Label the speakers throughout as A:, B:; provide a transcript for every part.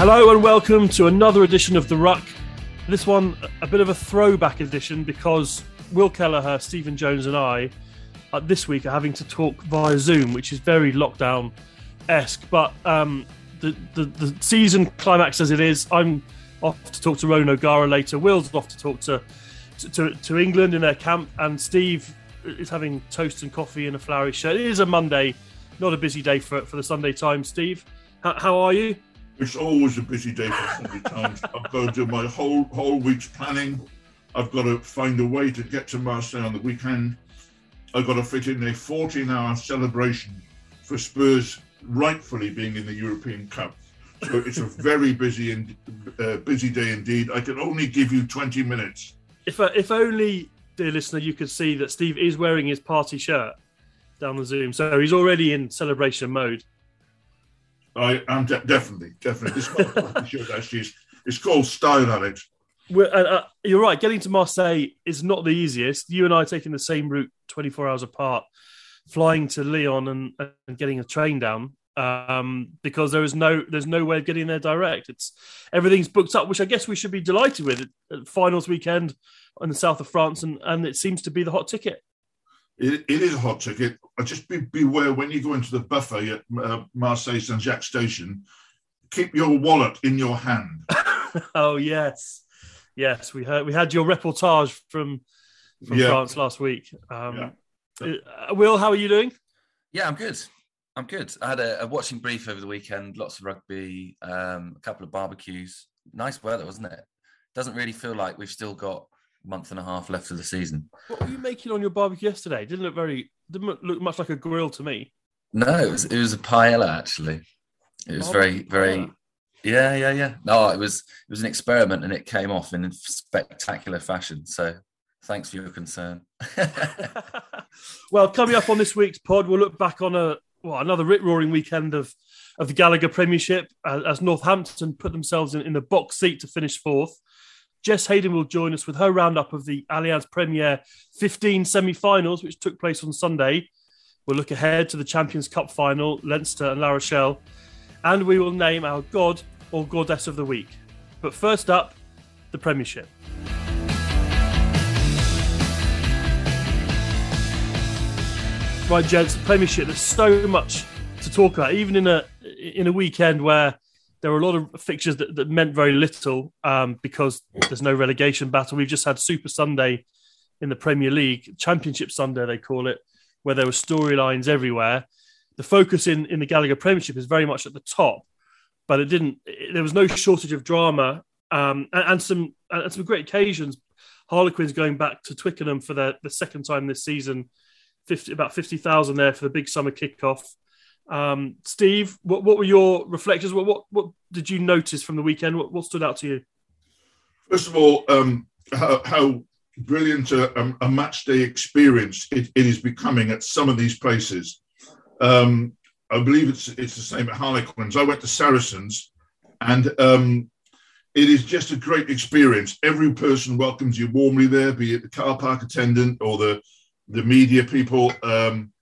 A: Hello and welcome to another edition of The Ruck. This one, a bit of a throwback edition because Will Kelleher, Stephen Jones, and I uh, this week are having to talk via Zoom, which is very lockdown esque. But um, the, the, the season climax as it is, I'm off to talk to Ronan O'Gara later. Will's off to talk to, to, to England in their camp, and Steve is having toast and coffee in a flowery shirt. It is a Monday, not a busy day for, for the Sunday time, Steve, how are you?
B: It's always a busy day for Sunday Times. I've got to do my whole whole week's planning. I've got to find a way to get to Marseille on the weekend. I've got to fit in a 14-hour celebration for Spurs rightfully being in the European Cup. So it's a very busy and uh, busy day indeed. I can only give you 20 minutes.
A: If uh, if only, dear listener, you could see that Steve is wearing his party shirt down the Zoom, so he's already in celebration mode.
B: I am de- definitely, definitely. Actually is it's called Style Alex.
A: Uh, uh, you're right. Getting to Marseille is not the easiest. You and I taking the same route, 24 hours apart, flying to Lyon and, and getting a train down um, because there is no there's no way of getting there direct. It's everything's booked up, which I guess we should be delighted with. At finals weekend in the south of France, and and it seems to be the hot ticket.
B: It, it is a hot ticket. Just be, beware when you go into the buffet at uh, Marseille Saint Jacques Station. Keep your wallet in your hand.
A: oh yes, yes. We heard we had your reportage from from
B: Yeah.
A: France last week. Um, uh, Will, how are you doing?
C: Yeah, I'm good. I'm good. I had a, a watching brief over the weekend, lots of rugby, um, a couple of barbecues. Nice weather, wasn't it? Doesn't really feel like we've still got a month and a half left of the season.
A: What were you making on your barbecue yesterday? Didn't look very didn't look much like a grill to me.
C: No, it was it was a paella actually. It was very very
A: paella.
C: yeah yeah yeah. No, it was it was an experiment and it came off in spectacular fashion. So thanks for your concern.
A: well, coming up on this week's pod, we'll look back on a well, another rip roaring weekend of of the Gallagher Premiership as, as Northampton put themselves in, in the box seat to finish fourth. Jess Hayden will join us with her roundup of the Allianz Premier 15 semi-finals, which took place on Sunday. We'll look ahead to the Champions Cup final, Leinster and La Rochelle, and we will name our God or Goddess of the Week. But first up, the Premiership. Right, gents, the Premiership. There's so much to talk about, even in a in a weekend where there were a lot of fixtures that, that meant very little um, because there's no relegation battle. We've just had Super Sunday in the Premier League, Championship Sunday they call it, where there were storylines everywhere. The focus in in the Gallagher Premiership is very much at the top, but it didn't. It, there was no shortage of drama um, and, and some and some great occasions. Harlequins going back to Twickenham for their the second time this season. 50, about 50,000 there for the big summer kickoff. Um, Steve, what, what were your reflections? What, what what did you notice from the weekend? What, what stood out to you?
B: First of all, um, how, how brilliant a, a- match day experience it, it is becoming at some of these places. Um, I believe it's it's the same at Harlequins. I went to Saracens, and um, it is just a great experience. Every person welcomes you warmly there, be it the car park attendant or the the media people. Um,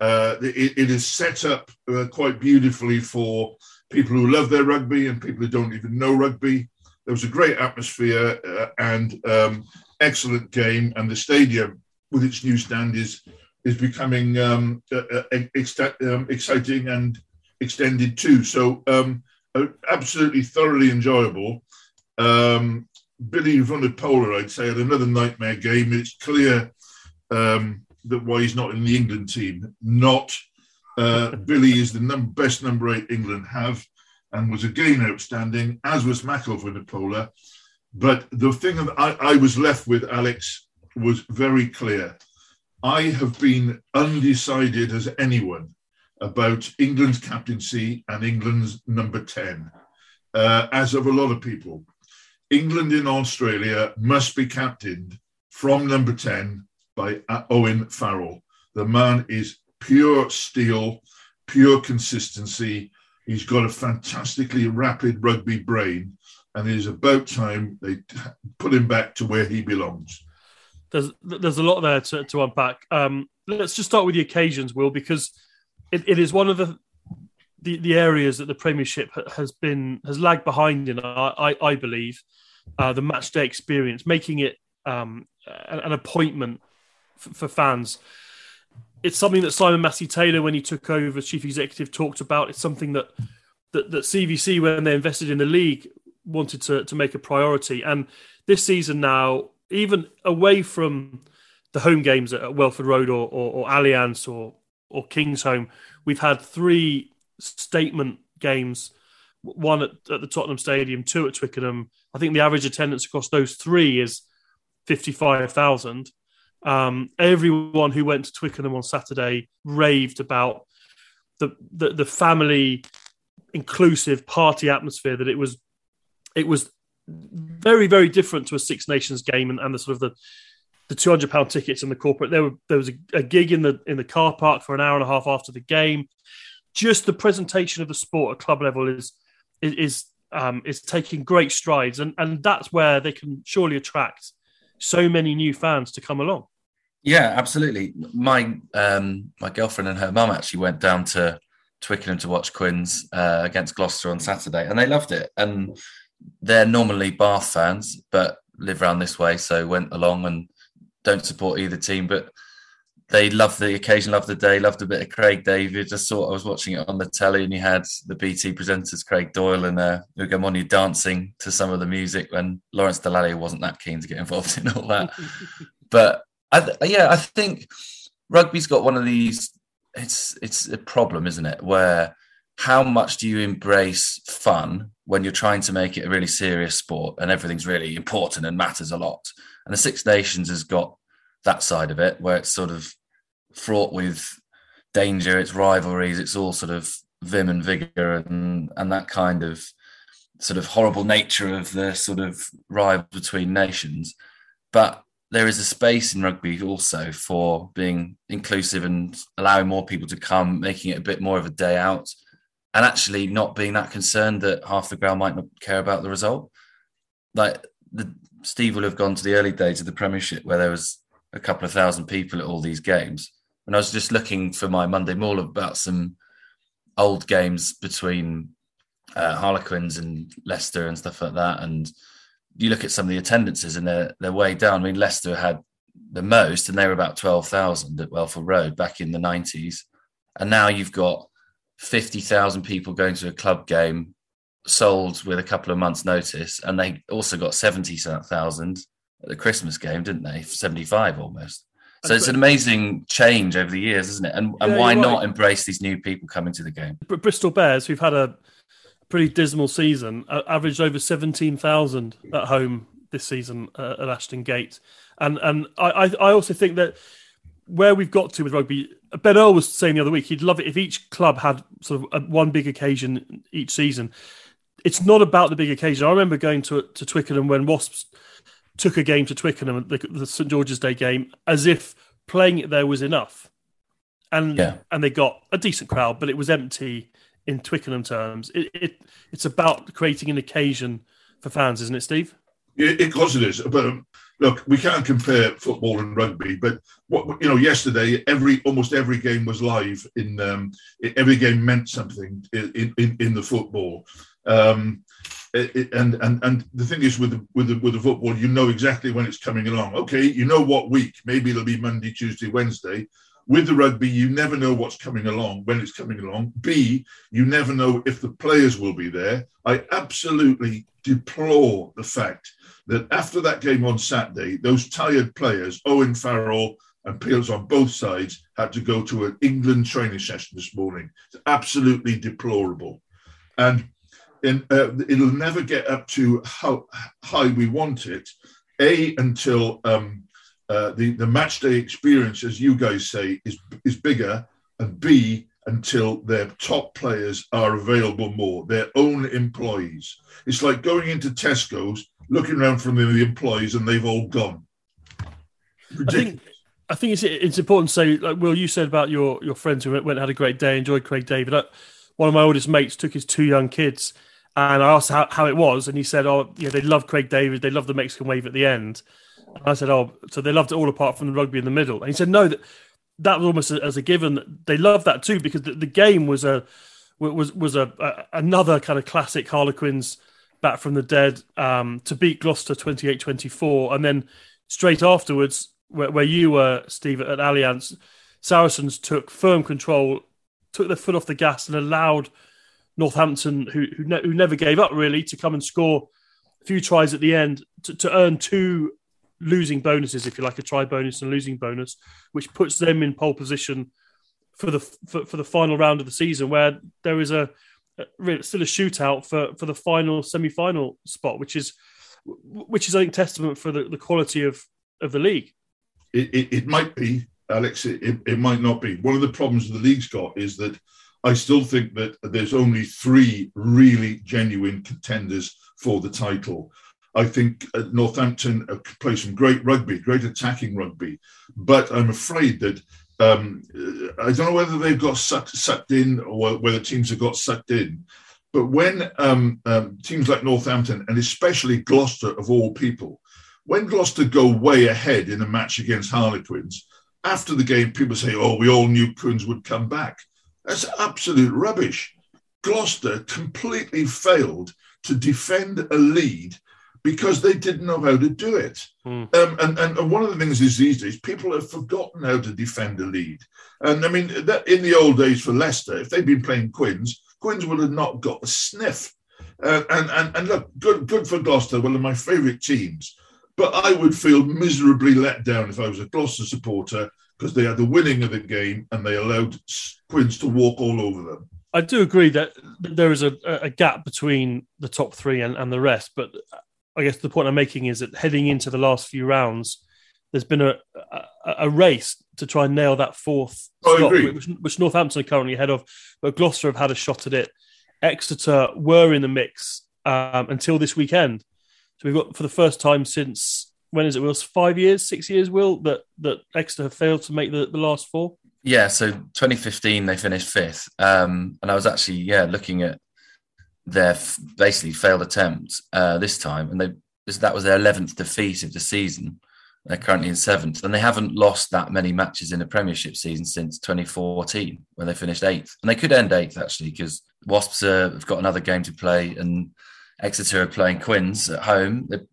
B: uh, it, it is set up uh, quite beautifully for people who love their rugby and people who don't even know rugby. There was a great atmosphere uh, and um, excellent game, and the stadium with its new stand is is becoming um, uh, uh, ex- um, exciting and extended too. So um, absolutely thoroughly enjoyable. Um, Billy Vunipola, I'd say, had another nightmare game. It's clear um, that why he's not in the England team. Not uh, Billy is the num- best number eight England have, and was again outstanding, as was Mako Vunipola. But the thing that I, I was left with, Alex, was very clear. I have been undecided as anyone about England's captaincy and England's number 10, uh, as of a lot of people. England in Australia must be captained from number 10 by Owen Farrell. The man is pure steel, pure consistency. He's got a fantastically rapid rugby brain, and it is about time they put him back to where he belongs.
A: There's there's a lot there to, to unpack. Um, let's just start with the occasions, Will, because it, it is one of the, the, the areas that the Premiership has been has lagged behind in. I I, I believe uh, the match day experience, making it um, an, appointment for fans. It's something that Simon Massie-Taylor, when he took over as chief executive, talked about. It's something that that, that CVC, when they invested in the league, wanted to to make a priority. And this season now, even away from the home games at Welford Road or, or, or Allianz or or Kingsholm, we've had three statement games. One at, at the Tottenham Stadium, two at Twickenham. I think the average attendance across those three is fifty-five thousand. Um, everyone who went to Twickenham on Saturday raved about the, the the family inclusive party atmosphere that it was it was very very different to a Six Nations game and, and the sort of the the two hundred pound tickets and the corporate. There were there was a, a, gig in the in the car park for an hour and a half after the game. Just the presentation of the sport at club level is is um, is taking great strides, and and that's where they can surely attract so many new fans to come along.
C: Yeah, absolutely. My um, my girlfriend and her mum actually went down to Twickenham to watch Quins uh, against Gloucester on Saturday, and they loved it. And they're normally Bath fans, but live around this way, so went along and don't support either team, but they love the occasion, love the day, loved a bit of Craig David. Just thought I was watching it on the telly, and you had the BT presenters Craig Doyle and uh, Ugo Monye dancing to some of the music when Lawrence Dallaglio wasn't that keen to get involved in all that. but I th- yeah, I think rugby's got one of these. It's it's a problem, isn't it? Where how much do you embrace fun when you're trying to make it a really serious sport and everything's really important and matters a lot? And the Six Nations has got that side of it where it's sort of fraught with danger, it's rivalries, it's all sort of vim and vigor and and that kind of sort of horrible nature of the sort of rival between nations. But there is a space in rugby also for being inclusive and allowing more people to come, making it a bit more of a day out, and actually not being that concerned that half the ground might not care about the result. Like the Steve will have gone to the early days of the Premiership where there was a couple of thousand people at all these games. And I was just looking for my Monday Maul about some old games between uh, Harlequins and Leicester and stuff like that. And you look at some of the attendances and they're, they're way down. I mean, Leicester had the most and they were about 12,000 at Welford Road back in the 90s. And now you've got 50,000 people going to a club game sold with a couple of months' notice, and they also got seventy thousand at the Christmas game, didn't they? Seventy five almost. So it's an amazing change over the years, isn't it? And and yeah, why not embrace these new people coming to the game?
A: But Bristol Bears, who've had a pretty dismal season, uh, averaged over seventeen thousand at home this season uh, at Ashton Gate, and and I I also think that where we've got to with rugby, Ben Earl was saying the other week he'd love it if each club had sort of a, one big occasion each season it's not about the big occasion. I remember going to to Twickenham when Wasps took a game to Twickenham, the, the St George's Day game, as if playing it there was enough, and yeah. and they got a decent crowd, but it was empty in Twickenham terms. It, it it's about creating an occasion for fans, isn't it, Steve?
B: It, of course it is. But um, look, we can't compare football and rugby. But what you know, yesterday, every almost every game was live. In um, every game meant something in in, in the football. Um, and and and the thing is with the, with the, with the football, you know exactly when it's coming along. Okay, you know what week. Maybe it'll be Monday, Tuesday, Wednesday. With the rugby, you never know what's coming along when it's coming along. B, you never know if the players will be there. I absolutely deplore the fact that after that game on Saturday, those tired players, Owen Farrell and Peels on both sides, had to go to an England training session this morning. It's absolutely deplorable. And in, uh, it'll never get up to how high we want it. A until um, uh, the the match day experience, as you guys say, is is bigger, and B until their top players are available more, their own employees. It's like going into Tesco's, looking around for the, employees, and they've all gone.
A: Ridiculous. I think, I it's it's important to say, like Will, you said about your your friends who went and had a great day, enjoyed Craig David. One of my oldest mates took his two young kids and I asked how, how it was, and he said, "Oh, yeah, they love Craig David. They love the Mexican wave at the end." And I said, "Oh, so they loved it all apart from the rugby in the middle." And he said, "No, that that was almost as a given. They loved that too because the, the game was a was was a, a, another kind of classic Harlequins back from the dead um, to beat Gloucester 28-24. and then straight afterwards, where, where you were, Steve, at Allianz, Saracens took firm control, took their foot off the gas, and allowed." Northampton, who who, ne- who, never gave up really, to come and score a few tries at the end to, to, earn two losing bonuses, if you like, a try bonus and losing bonus, which puts them in pole position for the for, for the final round of the season, where there is a, a still a shootout for for the final semi final spot, which is which is I think testament for the, the quality of of the league.
B: It, it, it might be, Alex. It, it might not be. One of the problems the league's got is that I still think that there's only three really genuine contenders for the title. I think uh, Northampton uh, play some great rugby, great attacking rugby, but I'm afraid that um, uh, I don't know whether they've got sucked, sucked in or whether teams have got sucked in. But when um, um, teams like Northampton and especially Gloucester, of all people, when Gloucester go way ahead in a match against Harlequins, after the game, people say, "Oh, we all knew Quins would come back." That's absolute rubbish. Gloucester completely failed to defend a lead because they didn't know how to do it. Mm. Um, and, and, one of the things is these days, people have forgotten how to defend a lead. And I mean, that in the old days for Leicester, if they'd been playing Quins, Quins would have not got a sniff. Uh, and, and, and look, good, good for Gloucester, one of my favourite teams. But I would feel miserably let down if I was a Gloucester supporter because they had the winning of the game and they allowed Quins to walk all over them.
A: I do agree that there is a, a gap between the top three and, and the rest, but I guess the point I'm making is that heading into the last few rounds, there's been a, a, a race to try and nail that fourth spot, which, which, Northampton are currently ahead of, but Gloucester have had a shot at it. Exeter were in the mix um, until this weekend. So we've got for the first time since when is it? Will five years, six years? Will that that Exeter have failed to make the, the last four?
C: Yeah, so 2015 they finished fifth, um, and I was actually yeah looking at their f- basically failed attempt uh, this time, and they that was their 11th defeat of the season. They're currently in seventh, and they haven't lost that many matches in a Premiership season since 2014 when they finished eighth, and they could end eighth actually because Wasps uh, have got another game to play and Exeter are playing Quins at home. They're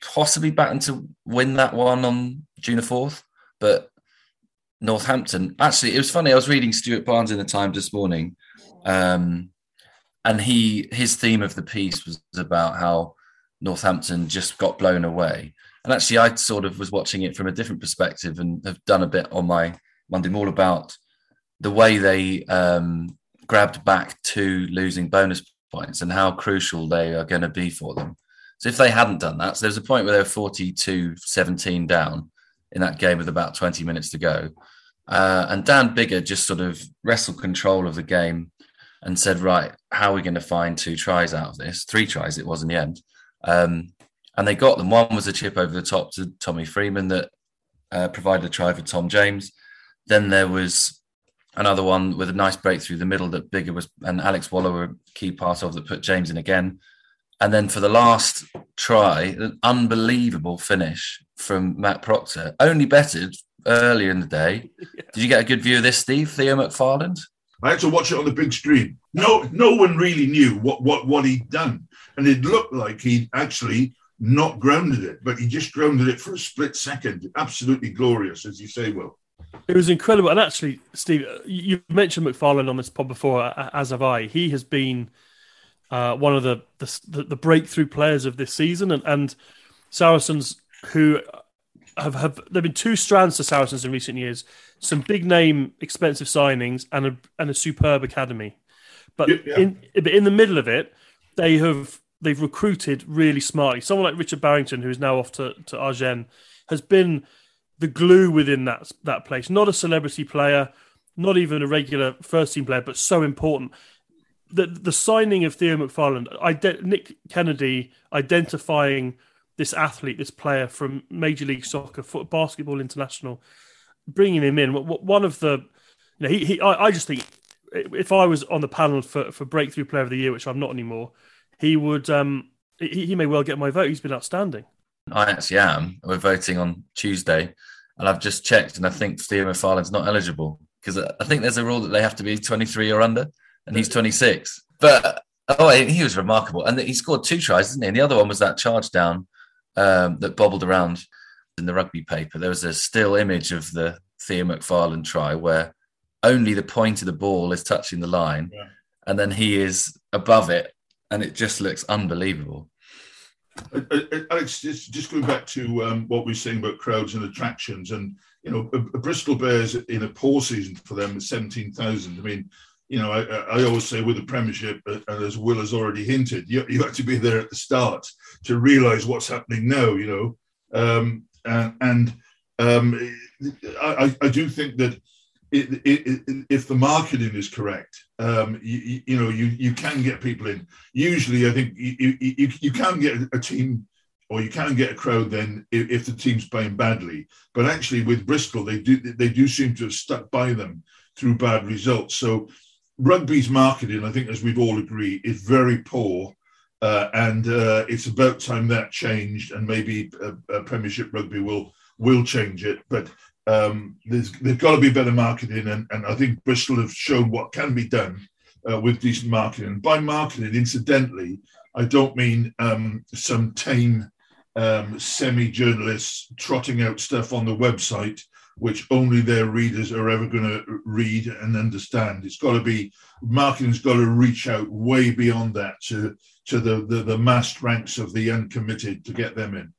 C: possibly batting to win that one on June the 4th. But Northampton, actually, it was funny. I was reading Stuart Barnes in the Times this morning. Um, and he his theme of the piece was about how Northampton just got blown away. And actually, I sort of was watching it from a different perspective and have done a bit on my Monday Maul about the way they um, grabbed back to losing bonus points and how crucial they are going to be for them. So if they hadn't done that, so there's a point where they were 42 17 down in that game with about 20 minutes to go. Uh, and Dan Biggar just sort of wrestled control of the game and said, right, how are we going to find two tries out of this? Three tries it was in the end. Um, and they got them. One was a chip over the top to Tommy Freeman that uh, provided a try for Tom James. Then there was another one with a nice break through the middle that Biggar was and Alex Waller were a key part of that put James in again. And then for the last try, an unbelievable finish from Matt Proctor, only bettered earlier in the day. Did you get a good view of this, Steve? Theo McFarland?
B: I had to watch it on the big screen. No, no one really knew what what what he'd done, and it looked like he'd actually not grounded it, but he just grounded it for a split second. Absolutely glorious, as you say, Will.
A: It was incredible, and actually, Steve, you mentioned McFarland on this pod before, as have I. He has been uh, one of the, the, the breakthrough players of this season, and, and Saracens who have, have there've been two strands to Saracens in recent years: some big name, expensive signings, and a and a superb academy. But yeah. in but in the middle of it, they have they've recruited really smartly. Someone like Richard Barrington, who is now off to to Agen, has been the glue within that that place. Not a celebrity player, not even a regular first team player, but so important. The the signing of Theo McFarland, Nick Kennedy identifying this athlete, this player from Major League Soccer, foot, basketball international, bringing him in. One of the, you know, he, he I, I just think if I was on the panel for, for Breakthrough Player of the Year, which I'm not anymore, he would, um, he, he may well get my vote. He's been outstanding.
C: I actually am. We're voting on Tuesday, and I've just checked, and I think Theo McFarland's not eligible because I think there's a rule that they have to be 23 or under, and he's 26. But oh, he was remarkable, and he scored two tries, didn't he? And the other one was that charge down um, that bobbled around in the rugby paper. There was a still image of the Theo McFarland try where only the point of the ball is touching the line, yeah. and then he is above it, and it just looks unbelievable.
B: Uh, uh, uh, Alex, just, just going back to um, what we are saying about crowds and attractions, and you know, a, a Bristol Bears in a poor season for them is seventeen thousand. I mean, you know, I, I, always say with the Premiership, and as Will has already hinted, you, you have to be there at the start to realise what's happening now. You know, um, and, and um, I, I, do think that it, it, if the marketing is correct, um, you, you, know, you, you can get people in. Usually, I think you, you, you can get a team or you can get a crowd then if, if the team's playing badly. But actually, with Bristol, they do they do seem to have stuck by them through bad results. So rugby's marketing, I think, as we've all agreed, is very poor. Uh, and uh, it's about time that changed, and maybe a, a Premiership Rugby will will change it. But um, there's there's got to be better marketing, and, and I think Bristol have shown what can be done uh, with decent marketing. By marketing, incidentally, I don't mean um, some tame um, semi-journalists trotting out stuff on the website which only their readers are ever going to read and understand. It's got to be marketing's got to reach out way beyond that to to the the, the massed ranks of the uncommitted to get them in.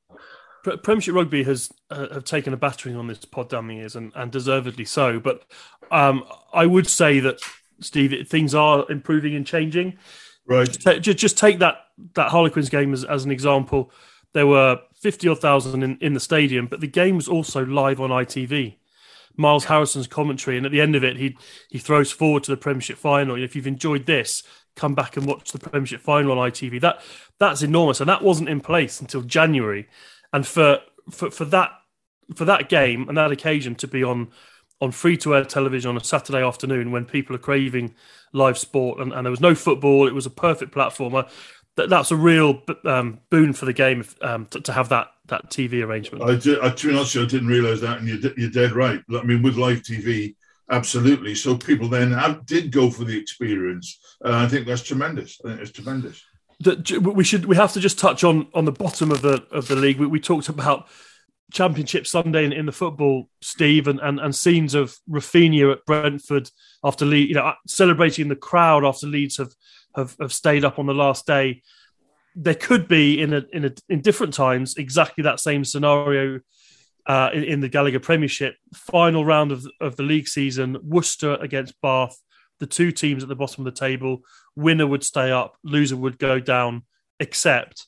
A: Premiership Rugby has uh, have taken a battering on this pod down the years, and, and deservedly so. But um, I would say that Steve, things are improving and changing.
B: Right.
A: Just, take, just take that that Harlequins game as, as an example. There were 50 odd thousand in, in the stadium, but the game was also live on ITV. Miles Harrison's commentary, and at the end of it, he he throws forward to the Premiership final. If you've enjoyed this, come back and watch the Premiership final on ITV. That that's enormous, and that wasn't in place until January. And for for, for that for that game and that occasion to be on on free to air television on a Saturday afternoon when people are craving live sport and, and there was no football, it was a perfect platform. I, that, that's a real um, boon for the game um, to, to, have that that TV arrangement.
B: I, did, I, to be honest, I didn't realise that, and you're, you're dead right. I mean, with live TV, absolutely. So people then have, did go for the experience. Uh, I think that's tremendous. I think it's tremendous.
A: That we should we have to just touch on on the bottom of the of the league. We, we talked about Championship Sunday in, in, the football, Steve, and, and, and scenes of Raphinha at Brentford after you know, celebrating the crowd after Leeds have have, have stayed up on the last day. There could be in a, in a, in different times exactly that same scenario uh, in, in, the Gallagher Premiership final round of of the league season. Worcester against Bath, the two teams at the bottom of the table. Winner would stay up, loser would go down. Except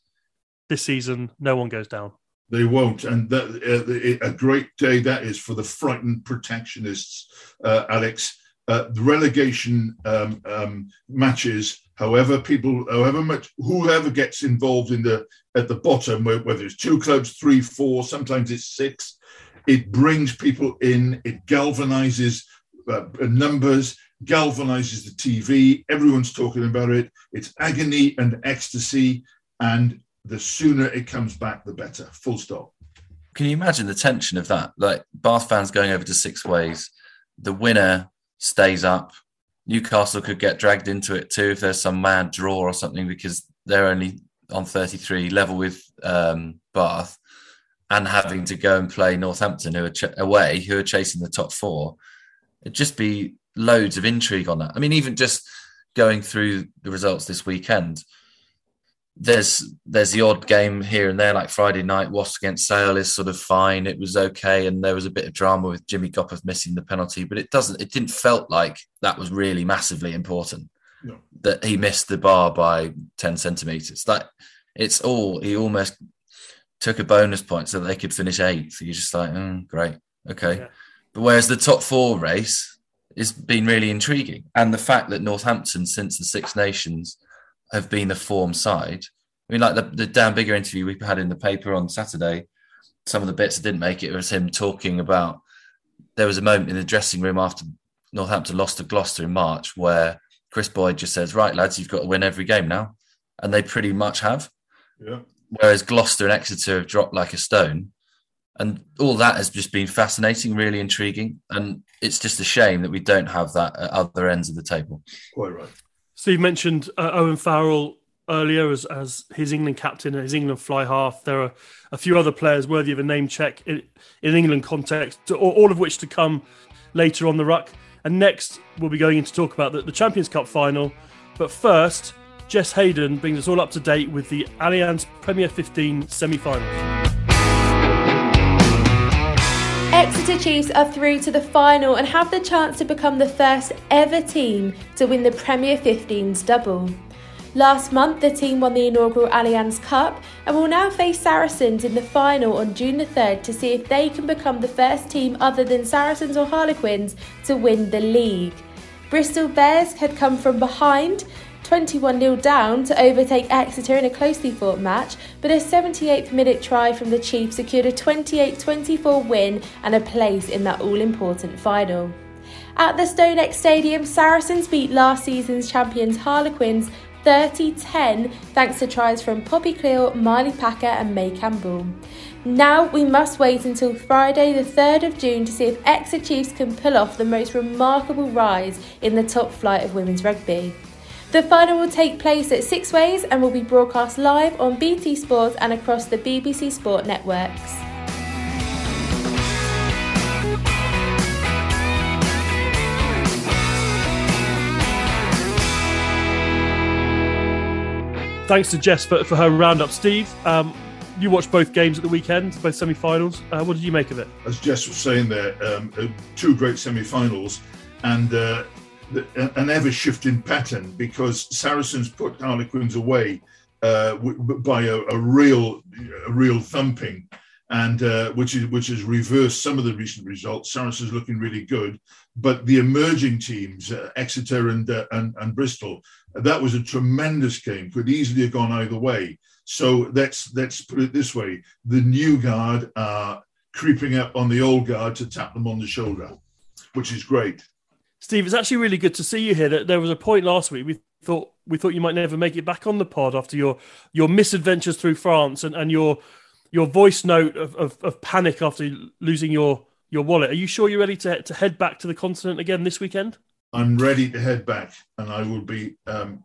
A: this season, no one goes down.
B: They won't, and that, uh, a great day that is for the frightened protectionists, uh, Alex. Uh, the relegation um, um, matches however people, however much, whoever gets involved in the at the bottom, whether it's two clubs, three, four, sometimes it's six, it brings people in. It galvanizes uh, numbers, galvanizes the TV. Everyone's talking about it. It's agony and ecstasy. and the sooner it comes back, the better. Full stop.
C: Can you imagine the tension of that? Like Bath fans going over to Sixways, the winner stays up. Newcastle could get dragged into it too if there's some mad draw or something because they're only on 33 level with um, Bath and having to go and play Northampton who are ch- away who are chasing the top four. It'd just be loads of intrigue on that. I mean, even just going through the results this weekend, there's there's the odd game here and there, like Friday night, Wasps against Sale is sort of fine. It was okay, and there was a bit of drama with Jimmy Gopperth missing the penalty, but it doesn't. It didn't felt like that was really massively important.
B: No.
C: That he missed the bar by ten centimeters. Like it's all he almost took a bonus point so they could finish eighth. You're just like, mm, great, okay.
A: Yeah.
C: But whereas the top four race has been really intriguing, and the fact that Northampton, since the Six Nations, have been the form side. I mean, like the, the Dan Biggar interview we had in the paper on Saturday, some of the bits that didn't make it was him talking about there was a moment in the dressing room after Northampton lost to Gloucester in March where Chris Boyd just says, Right, lads, you've got to win every game now. And they pretty much have.
B: Yeah.
C: Whereas Gloucester and Exeter have dropped like a stone. And all that has just been fascinating, really intriguing. And it's just a shame that we don't have that at other ends of the table.
B: Quite right.
A: Steve mentioned uh, Owen Farrell earlier as, as his England captain and his England fly half. There are a few other players worthy of a name check in, in England context, all of which to come later on the ruck. And next, we'll be going in to talk about the, the Champions Cup final. But first, Jess Hayden brings us all up to date with the Allianz Premier 15 semi finals.
D: Exeter Chiefs are through to the final and have the chance to become the first ever team to win the Premier 15's double. Last month, the team won the inaugural Allianz Cup and will now face Saracens in the final on June the 3rd to see if they can become the first team other than Saracens or Harlequins to win the league. Bristol Bears had come from behind 21 0 down to overtake Exeter in a closely fought match, but a 78th minute try from the Chiefs secured a 28 24 win and a place in that all important final. At the StoneX Stadium, Saracens beat last season's champions Harlequins 30 10 thanks to tries from Poppy Cleall, Marlie Packer, and May Campbell. Now we must wait until Friday, the 3rd of June, to see if Exeter Chiefs can pull off the most remarkable rise in the top flight of women's rugby. The final will take place at Sixways and will be broadcast live on BT Sports and across the BBC Sport networks.
A: Thanks to Jess for, for her roundup. Steve, um, you watched both games at the weekend, both semi finals. Uh, what did you make of it?
B: As Jess was saying there, um, uh, two great semi finals and uh, the, an ever shifting pattern because Saracens put Harlequins away uh, by a, a, real a real thumping. And uh, which is which has reversed some of the recent results. Saracens looking really good, but the emerging teams, uh, Exeter and, uh, and and Bristol, that was a tremendous game. Could easily have gone either way. So let's let's put it this way: the new guard are creeping up on the old guard to tap them on the shoulder, which is great.
A: Steve, it's actually really good to see you here. That there was a point last week we thought we thought you might never make it back on the pod after your your misadventures through France and, and your your voice note of, of, of panic after losing your your wallet. Are you sure you're ready to to head back to the continent again this weekend?
B: I'm ready to head back, and I will be um,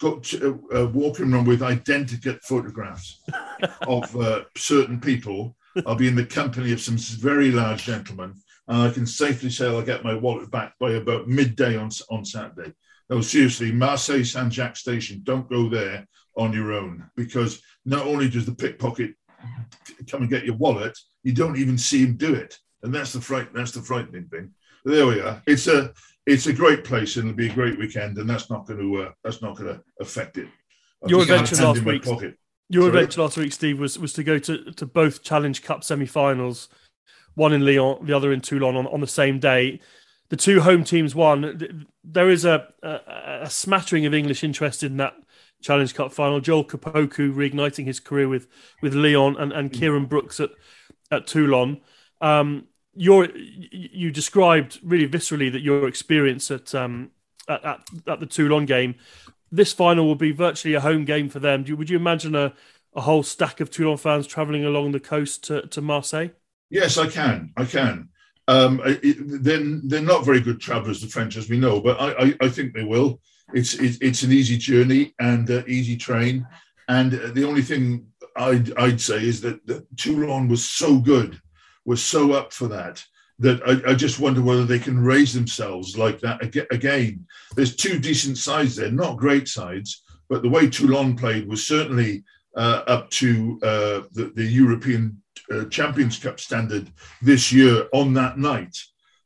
B: to, to, uh, walking around with identical photographs of uh, certain people. I'll be in the company of some very large gentlemen, and I can safely say I'll get my wallet back by about midday on on Saturday. No, seriously, Marseille Saint Jacques Station. Don't go there on your own because not only does the pickpocket come and get your wallet, you don't even see him do it, and that's the fright. That's the frightening thing. But there we are. It's a it's a great place and it'll be a great weekend, and that's not going to uh, that's not going to affect it.
A: I Your adventure last week. Your Sorry? adventure last week, Steve, was was to go to, to both Challenge Cup semi-finals, one in Lyon, the other in Toulon on, on the same day. The two home teams won. There is a, a, a smattering of English interest in that Challenge Cup final. Joel Kpoku reigniting his career with with Lyon and, and mm. Kieran Brookes at at Toulon. Um, your you described really viscerally that your experience at um at, at, at the Toulon game this final will be virtually a home game for them. would you imagine a, a whole stack of Toulon fans travelling along the coast to, to Marseille?
B: Yes, I can. I can. Um, it, they're, they're not very good travellers, the French, as we know, but I, I, I think they will. It's, it, it's an easy journey and uh, easy train. And the only thing I'd, I'd say is that, that Toulon was so good, was so up for that, that I, I, just wonder whether they can raise themselves like that again. There's two decent sides there, not great sides, but the way Toulon played was certainly uh, up to uh, the, the, European uh, Champions Cup standard this year on that night.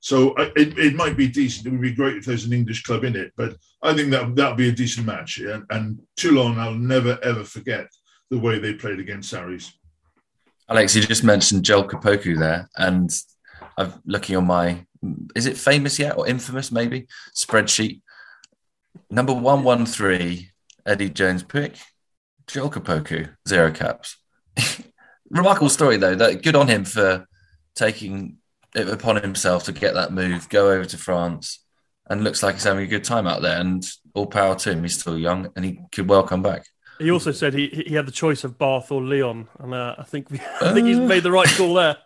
B: So it, it might be decent. It would be great if there's an English club in it, but I think that that would be a decent match. And, and Toulon, I'll never ever forget the way they played against Sarries.
C: Alex, you just mentioned Joel Kpoku there, and I'm looking on my is it famous yet or infamous maybe spreadsheet number one one three Eddie Jones pick Joel Kpoku zero caps. Remarkable story though. That good on him for taking it upon himself to get that move, go over to France, and looks like he's having a good time out there. And all power to him. He's still young and he could well come back.
A: He also said he he had the choice of Bath or Lyon, and uh, I think I think he's made the right call there.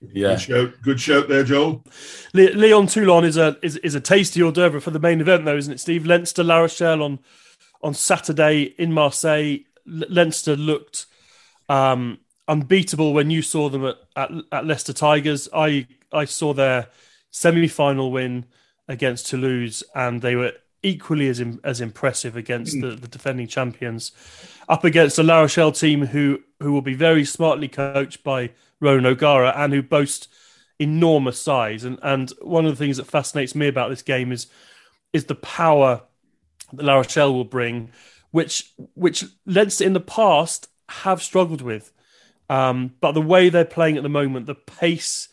C: Yeah,
B: good shout, good shout there, Joel.
A: Le- Lyon Toulon is a is, is a tasty hors d'oeuvre for the main event, though, isn't it, Steve? Leinster La Rochelle on on Saturday in Marseille. Leinster looked um, unbeatable when you saw them at, at, at Leicester Tigers. I I saw their semi final win against Toulouse, and they were equally as as impressive against hmm. the, the defending champions, up against the La Rochelle team who who will be very smartly coached by Ronan O'Gara and who boast enormous size. And and one of the things that fascinates me about this game is is the power that La Rochelle will bring, which which Leinster in the past have struggled with. Um, but the way they're playing at the moment, the pace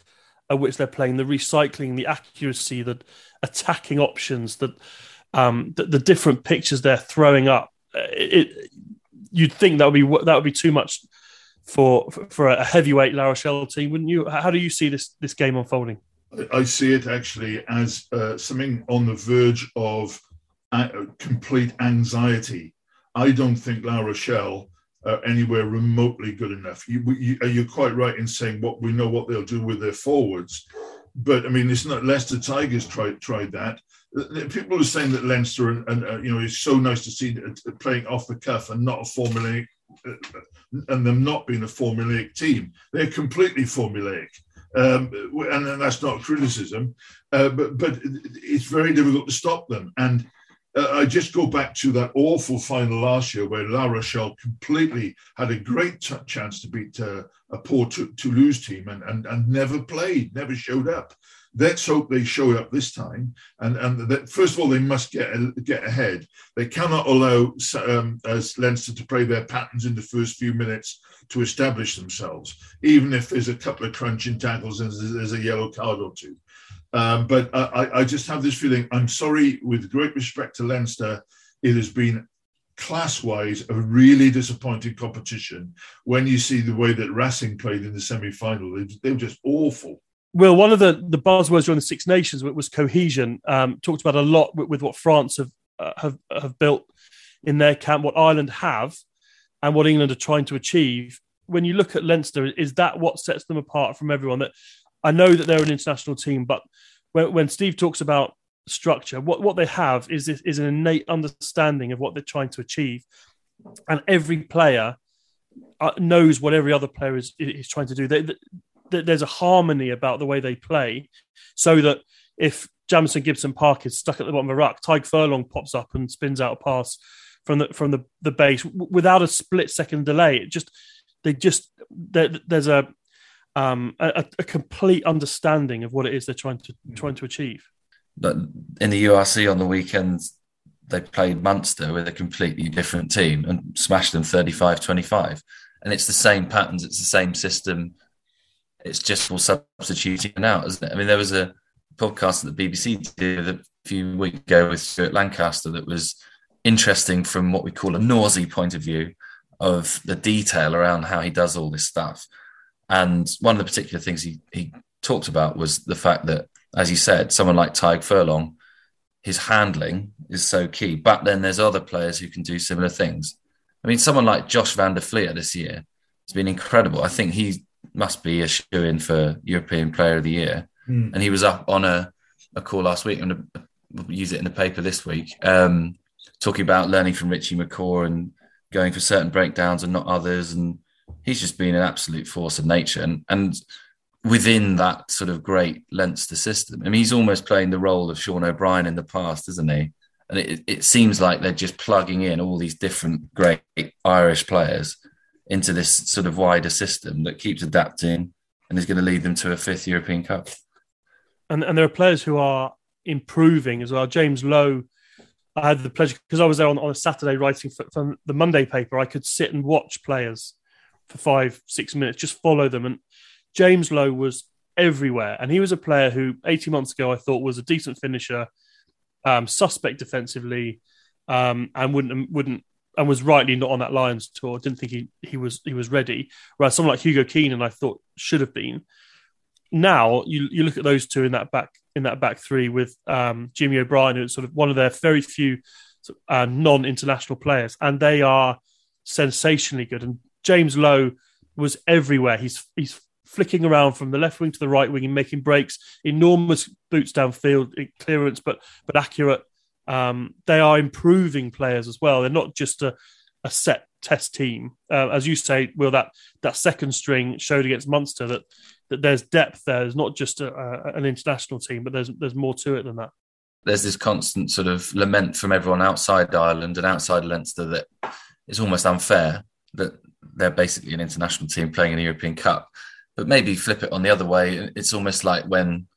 A: at which they're playing, the recycling, the accuracy, the attacking options, that um, the, the, different pictures they're throwing up. Uh, it, you'd think that would be that would be too much for for a heavyweight La Rochelle team, wouldn't you? How do you see this this game unfolding?
B: I see it actually as uh, something on the verge of uh, complete anxiety. I don't think La Rochelle are anywhere remotely good enough. You, you, you're quite right in saying what we know what they'll do with their forwards, but I mean it's not Leicester Tigers tried tried that people are saying that Leinster and, and uh, you know it's so nice to see uh, playing off the cuff and not a formulaic uh, and them not being a formulaic team. They're completely formulaic. Um, and, and, that's not criticism, uh, but but it's very difficult to stop them. And uh, I just go back to that awful final last year where La Rochelle completely had a great t- chance to beat uh, a poor t- Toulouse team and, and and never played, never showed up. Let's hope they show up this time. And, and that, first of all, they must get, get ahead. They cannot allow um, as Leinster to play their patterns in the first few minutes to establish themselves, even if there's a couple of crunching tackles and there's a yellow card or two. Um, but I, I just have this feeling. I'm sorry, with great respect to Leinster, it has been class-wise a really disappointing competition. When you see the way that Racing played in the semi-final, they, they were just awful.
A: Well, one of the, the buzzwords during the Six Nations was cohesion. Um, talked about a lot with, with what France have, uh, have have built in their camp, what Ireland have, and what England are trying to achieve. When you look at Leinster, is that what sets them apart from everyone? That I know that they're an international team, but when, when Steve talks about structure, what, what they have is is an innate understanding of what they're trying to achieve, and every player uh, knows what every other player is is trying to do. They, there's a harmony about the way they play, so that if Jamison Gibson Park is stuck at the bottom of a ruck, Tadhg Furlong pops up and spins out a pass from the from the, the base without a split second delay. It just they just there's a um, a, a, complete understanding of what it is they're trying to mm. trying to achieve.
C: But in the URC on the weekends, they played Munster with a completely different team and smashed them 35-25. And it's the same patterns, it's the same system, it's just all substituting out, isn't it? I mean, there was a podcast that the BBC did a few weeks ago with Stuart Lancaster that was interesting from what we call a nausea point of view of the detail around how he does all this stuff. And one of the particular things he, he talked about was the fact that, as he said, someone like Tadhg Furlong his handling is so key. But then there's other players who can do similar things. I mean, someone like Josh van der Flier this year has been incredible. I think he must be a shoe in for European Player of the Year. Mm. And he was up on a, a call last week, and we'll use it in the paper this week, um, talking about learning from Richie McCaw and going for certain breakdowns and not others. And he's just been an absolute force of nature. And, and within that sort of great Leinster system, I mean, he's almost playing the role of Sean O'Brien in the past, isn't he? And it, it seems like they're just plugging in all these different great Irish players into this sort of wider system that keeps adapting and is going to lead them to a fifth European Cup.
A: And, and there are players who are improving as well. James Lowe, I had the pleasure because I was there on, on a Saturday writing for, for, the Monday paper. I could sit and watch players for five, six minutes, just follow them. And James Lowe was everywhere. And he was a player who 18 months ago I thought was a decent finisher, um, suspect defensively, um, and wouldn't wouldn't and was rightly not on that Lions tour. Didn't think he, he was he was ready. Whereas someone like Hugo Keenan, I thought should have been. Now you you look at those two in that back in that back three with um, Jimmy O'Brien, who's sort of one of their very few uh, non-international players, and they are sensationally good. And James Lowe was everywhere. He's he's flicking around from the left wing to the right wing and making breaks, enormous boots downfield clearance, but but accurate. Um, they are improving players as well. They're not just a, a set test team. Uh, as you say, Will, that that second string showed against Munster that that there's depth there. There's not just a, a, an international team, but there's there's more to it than that.
C: There's this constant sort of lament from everyone outside Ireland and outside Leinster that it's almost unfair that they're basically an international team playing in the European Cup. But maybe flip it on the other way. It's almost like when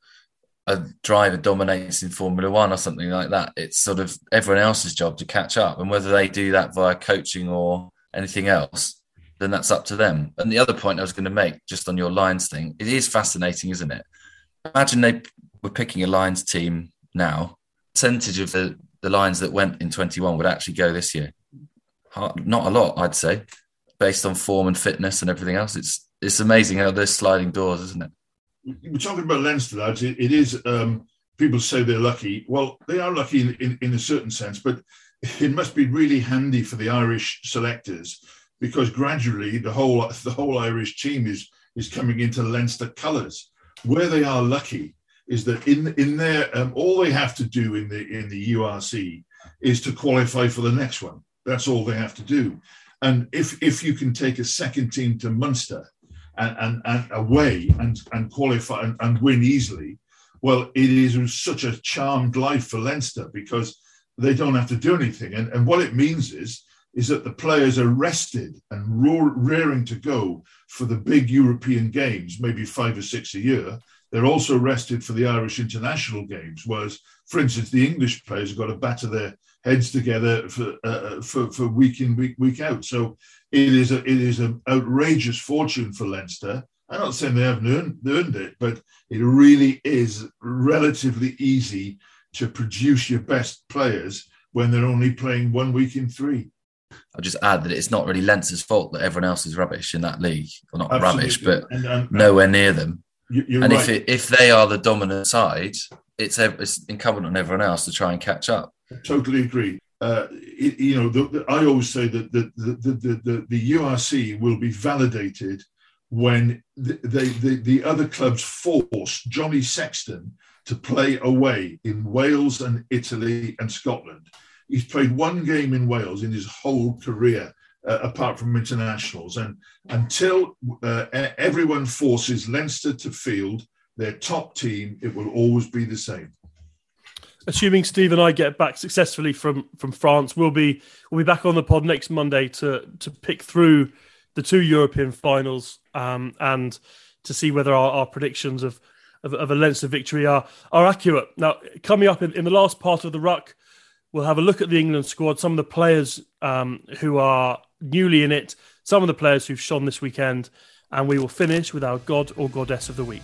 C: a driver dominates in Formula One or something like that. It's sort of everyone else's job to catch up, and whether they do that via coaching or anything else, then that's up to them. And the other point I was going to make, just on your Lions thing, it is fascinating, isn't it? Imagine they were picking a Lions team now. Percentage of the the Lions that went in 21 would actually go this year. Not a lot, I'd say, based on form and fitness and everything else. It's it's amazing how there's sliding doors, isn't it?
B: we're talking about Leinster, lads. it, it is. Um, people say they're lucky. Well, they are lucky in, in, in, a certain sense, but it must be really handy for the Irish selectors because gradually the whole the whole Irish team is is coming into Leinster colours. Where they are lucky is that in in their um, all they have to do in the in the URC is to qualify for the next one. That's all they have to do. And if if you can take a second team to Munster and, and, and away and, and qualify and, and win easily, well, it is such a charmed life for Leinster because they don't have to do anything. And, and what it means is, is that the players are rested and rearing to go for the big European games, maybe five or six a year. They're also rested for the Irish international games. Whereas, for instance, the English players have got to batter their heads together for uh, uh, for, for week in week week out. So it is a it is an outrageous fortune for Leinster. I'm not saying they haven't earned, earned it, but it really is relatively easy to produce your best players when they're only playing one week in three.
C: I'll just add that it's not really Leinster's fault that everyone else is rubbish in that league. Well, not Absolutely. rubbish, but and, and, nowhere near them. and right. if it, if they are the dominant side, it's, it's incumbent on everyone else to try and catch up.
B: Totally agree. Uh, you know, the, the, I always say that the, the, the, the, URC will be validated when the, the, the other clubs force Johnny Sexton to play away in Wales and Italy and Scotland. He's played one game in Wales in his whole career, uh, apart from internationals. And until uh, everyone forces Leinster to field their top team, it will always be the same
A: assuming Steve and I get back successfully from from France, we'll be we'll be back on the pod next Monday to to pick through the two European finals um, and to see whether our, our predictions of, of, of a Leinster victory are are accurate. Now, coming up in, in the last part of the ruck, we'll have a look at the England squad, some of the players um, who are newly in it, some of the players who've shone this weekend, and we will finish with our God or Goddess of the week.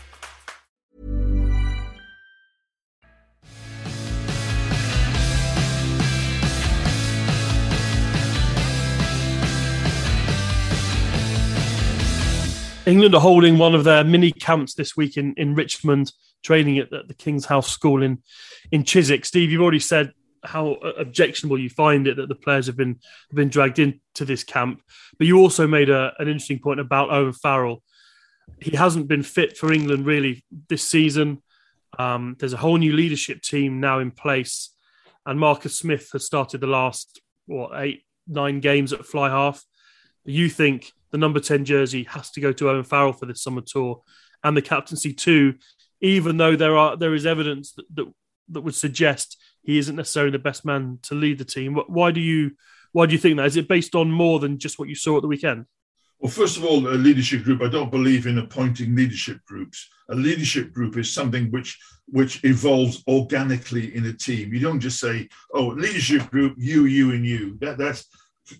A: England are holding one of their mini camps this week in, in Richmond, training at, at the King's House School in, in Chiswick. Steve, you've already said how objectionable you find it that the players have been have been dragged into this camp, but you also made a, an interesting point about Owen Farrell. He hasn't been fit for England really this season. Um, there's a whole new leadership team now in place, and Marcus Smith has started the last what eight nine games at fly half. You think the number 10 jersey has to go to Owen Farrell for this summer tour and the captaincy too, even though there are there is evidence that, that, that would suggest he isn't necessarily the best man to lead the team. Why do you why do you think that? Is it based on more than just what you saw at the weekend?
B: Well, first of all, a leadership group. I don't believe in appointing leadership groups. A leadership group is something which which evolves organically in a team. You don't just say, "Oh, leadership group, you, you, and you." That, that's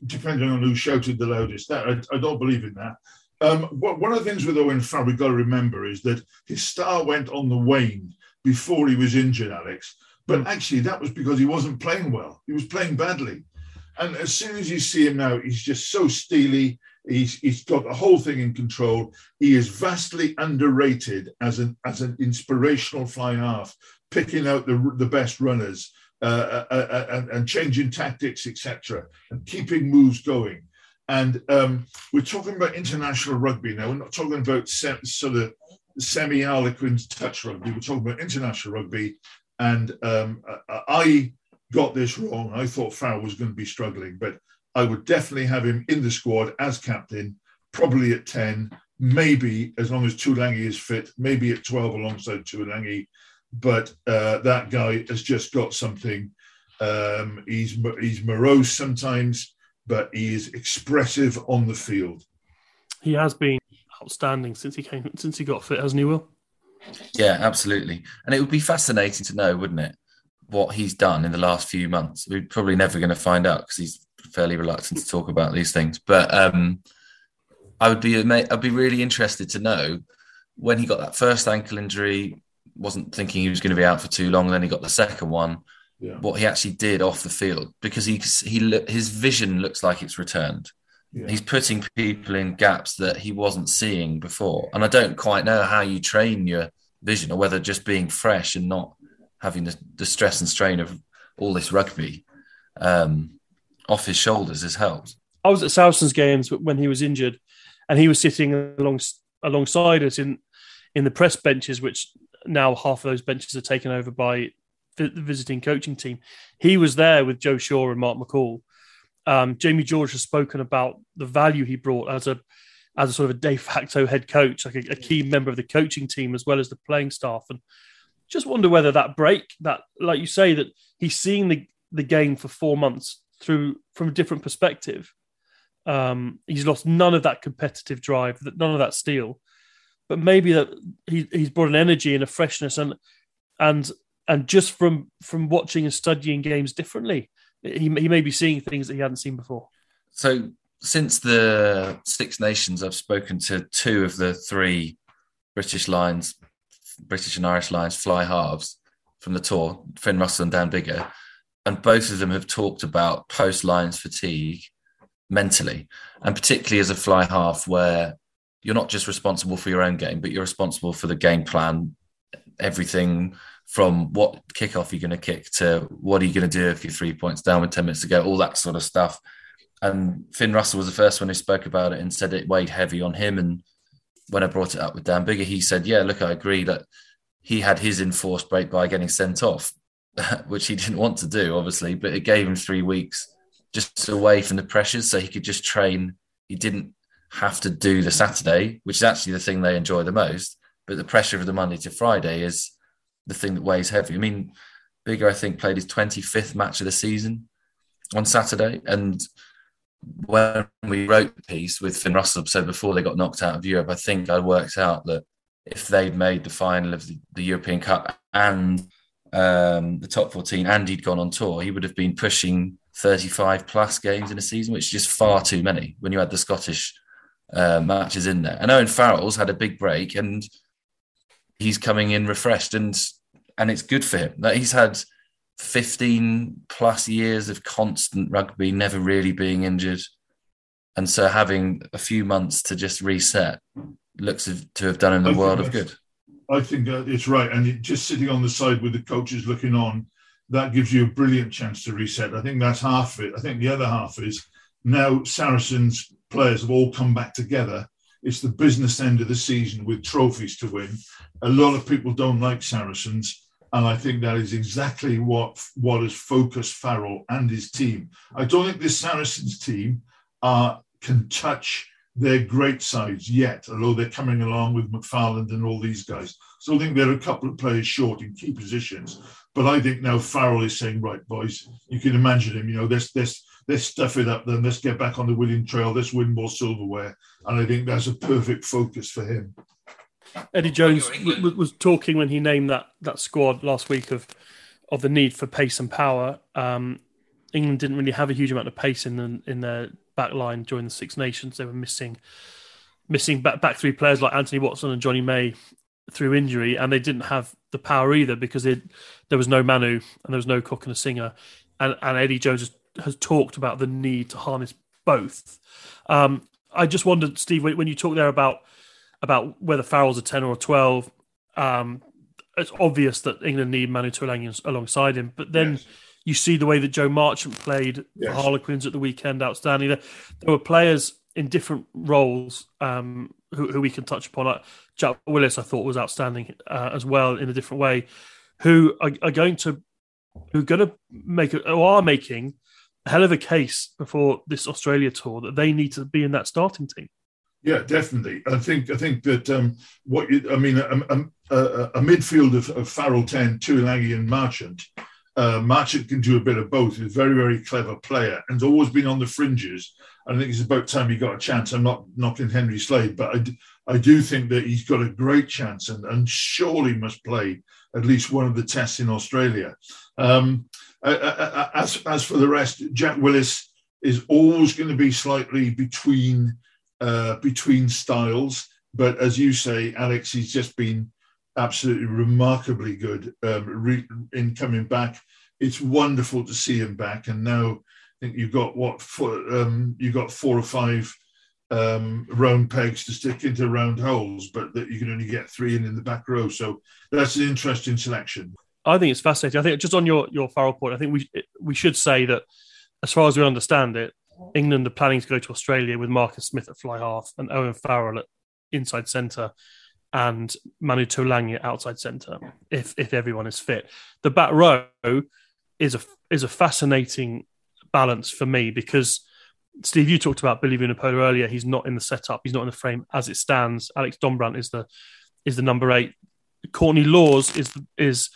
B: depending on who shouted the loudest. That I, I don't believe in that. Um, one of the things with Owen Farrell we've got to remember is that his star went on the wane before he was injured, Alex. But mm. actually, that was because he wasn't playing well. He was playing badly. And as soon as you see him now, he's just so steely. He's, he's got the whole thing in control. He is vastly underrated as an as an inspirational fly half, picking out the, the best runners uh, uh, uh, and, and, changing tactics, etc., and keeping moves going. And um, we're talking about international rugby now. We're not talking about sem- sort of semi-harlequin touch rugby. We're talking about international rugby. And um, I got this wrong. I thought Farrell was going to be struggling, but I would definitely have him in the squad as captain, probably at 10, maybe as long as Tuilagi is fit, maybe at 12 alongside Tuilagi but uh, that guy has just got something. Um, he's he's morose sometimes, but he is expressive on the field.
A: He has been outstanding since he came since he got fit, hasn't he? Will?
C: Yeah, absolutely. And it would be fascinating to know, wouldn't it, what he's done in the last few months. We're probably never going to find out because he's fairly reluctant to talk about these things. But um, I would be I'd be really interested to know when he got that first ankle injury, wasn't thinking he was going to be out for too long. And then he got the second one. Yeah. What he actually did off the field because he he his vision looks like it's returned. Yeah. He's putting people in gaps that he wasn't seeing before, and I don't quite know how you train your vision or whether just being fresh and not having the, the stress and strain of all this rugby um, off his shoulders has helped.
A: I was at Saracens games when he was injured, and he was sitting along alongside us in in the press benches, which now half of those benches are taken over by the visiting coaching team. He was there with Joe Shaw and Mark McCall, Um, Jamie George has spoken about the value he brought as a as a sort of a de facto head coach, like a, a key member of the coaching team as well as the playing staff, and just wonder whether that break, that like you say, that he's seeing the the game for four months through from a different perspective. Um, he's lost none of that competitive drive, none of that steel, but maybe that he, he's brought an energy and a freshness and and and just from from watching and studying games differently, he, he may be seeing things that he hadn't seen before.
C: So since the Six Nations, I've spoken to two of the three British Lions, British and Irish Lions, fly halves from the tour, Finn Russell and Dan Biggar, and both of them have talked about post Lions fatigue mentally, and particularly as a fly half, where you're not just responsible for your own game, but you're responsible for the game plan, everything from what kickoff you're going to kick to what are you going to do if you're three points down with 10 minutes to go, all that sort of stuff. And Finn Russell was the first one who spoke about it and said it weighed heavy on him. And when I brought it up with Dan Biggar, he said, Yeah, look, I agree that he had his enforced break by getting sent off, which he didn't want to do, obviously, but it gave him three weeks just away from the pressures so he could just train. He didn't have to do the Saturday, which is actually the thing they enjoy the most. But the pressure of the Monday to Friday is the thing that weighs heavy. I mean, Biggar, I think, played his 25th match of the season on Saturday. And when we wrote the piece with Finn Russell, so before they got knocked out of Europe, I think I worked out that if they'd made the final of the, European Cup and um, the top 14 and he'd gone on tour, he would have been pushing 35 plus games in a season, which is just far too many when you had the Scottish uh, matches in there. And Owen Farrell's had a big break and he's coming in refreshed and and it's good for him that he's had 15 plus years of constant rugby, never really being injured. And so having a few months to just reset looks to have done him the world of good.
B: I think it's right. And just sitting on the side with the coaches looking on, that gives you a brilliant chance to reset. I think that's half of it. I think the other half is now Saracens players have all come back together. It's the business end of the season with trophies to win. A lot of people don't like Saracens, and I think that is exactly what what has focused Farrell and his team. I don't think this Saracens team uh, can touch their great sides yet, although they're coming along with McFarland and all these guys. So I think they're a couple of players short in key positions. But I think now Farrell is saying, right, boys, you can imagine him, you know, this this let's stuff it up then. Let's get back on the winning trail. Let's win more silverware. And i think that's a perfect focus for him.
A: Eddie jones w- was talking when he named that that squad last week of of the need for pace and power. Um, england didn't really have a huge amount of pace in the, in their back line during the six nations they were missing missing back, back three players like anthony watson and Jonny May through injury and they didn't have the power either because it, there was no manu and there was no Cook and, a Singer, and and eddie jones has talked about the need to harness both. Um, I just wondered, Steve, when, you talk there about about whether Farrell's a ten or a twelve, um, it's obvious that England need Manu Tuilagi alongside him. But then yes. You see the way that Joe Marchant played yes. for Harlequins at the weekend, outstanding. There, there were players in different roles um, who, who, we can touch upon. Like Jack Willis, I thought was outstanding uh, as well in a different way, who are, are going to who are going to make or are making a hell of a case before this Australia tour that they need to be in that starting team.
B: Yeah, definitely. I think I think that um, what you, I mean, a, a, a, a midfield of, of Farrell, Ten, Tuilagi, and Marchant. Uh, can do a bit of both. He's a very, very clever player and always been on the fringes. I think it's about time he got a chance. I'm not knocking Henry Slade, but I, I do think that he's got a great chance and, and surely must play at least one of the tests in Australia. Um, as as for the rest, Jack Willis is always going to be slightly between uh, between styles, but as you say, Alex, he's just been absolutely remarkably good um, re- in coming back. It's wonderful to see him back, and now I think you've got what four, um, you've got four or five um, round pegs to stick into round holes, but that you can only get three in in the back row. So that's an interesting selection.
A: I think it's fascinating. I think just on your your Farrell point, I think we we should say that as far as we understand it, England are planning to go to Australia with Marcus Smith at fly half and Owen Farrell at inside centre and Manu Tuilagi outside centre if if everyone is fit. The back row is a is a fascinating balance for me because Steve, you talked about Billy Vunipola earlier. He's not in the setup. He's not in the frame as it stands. Alex Dombrandt is the is the number eight. Courtney Lawes is is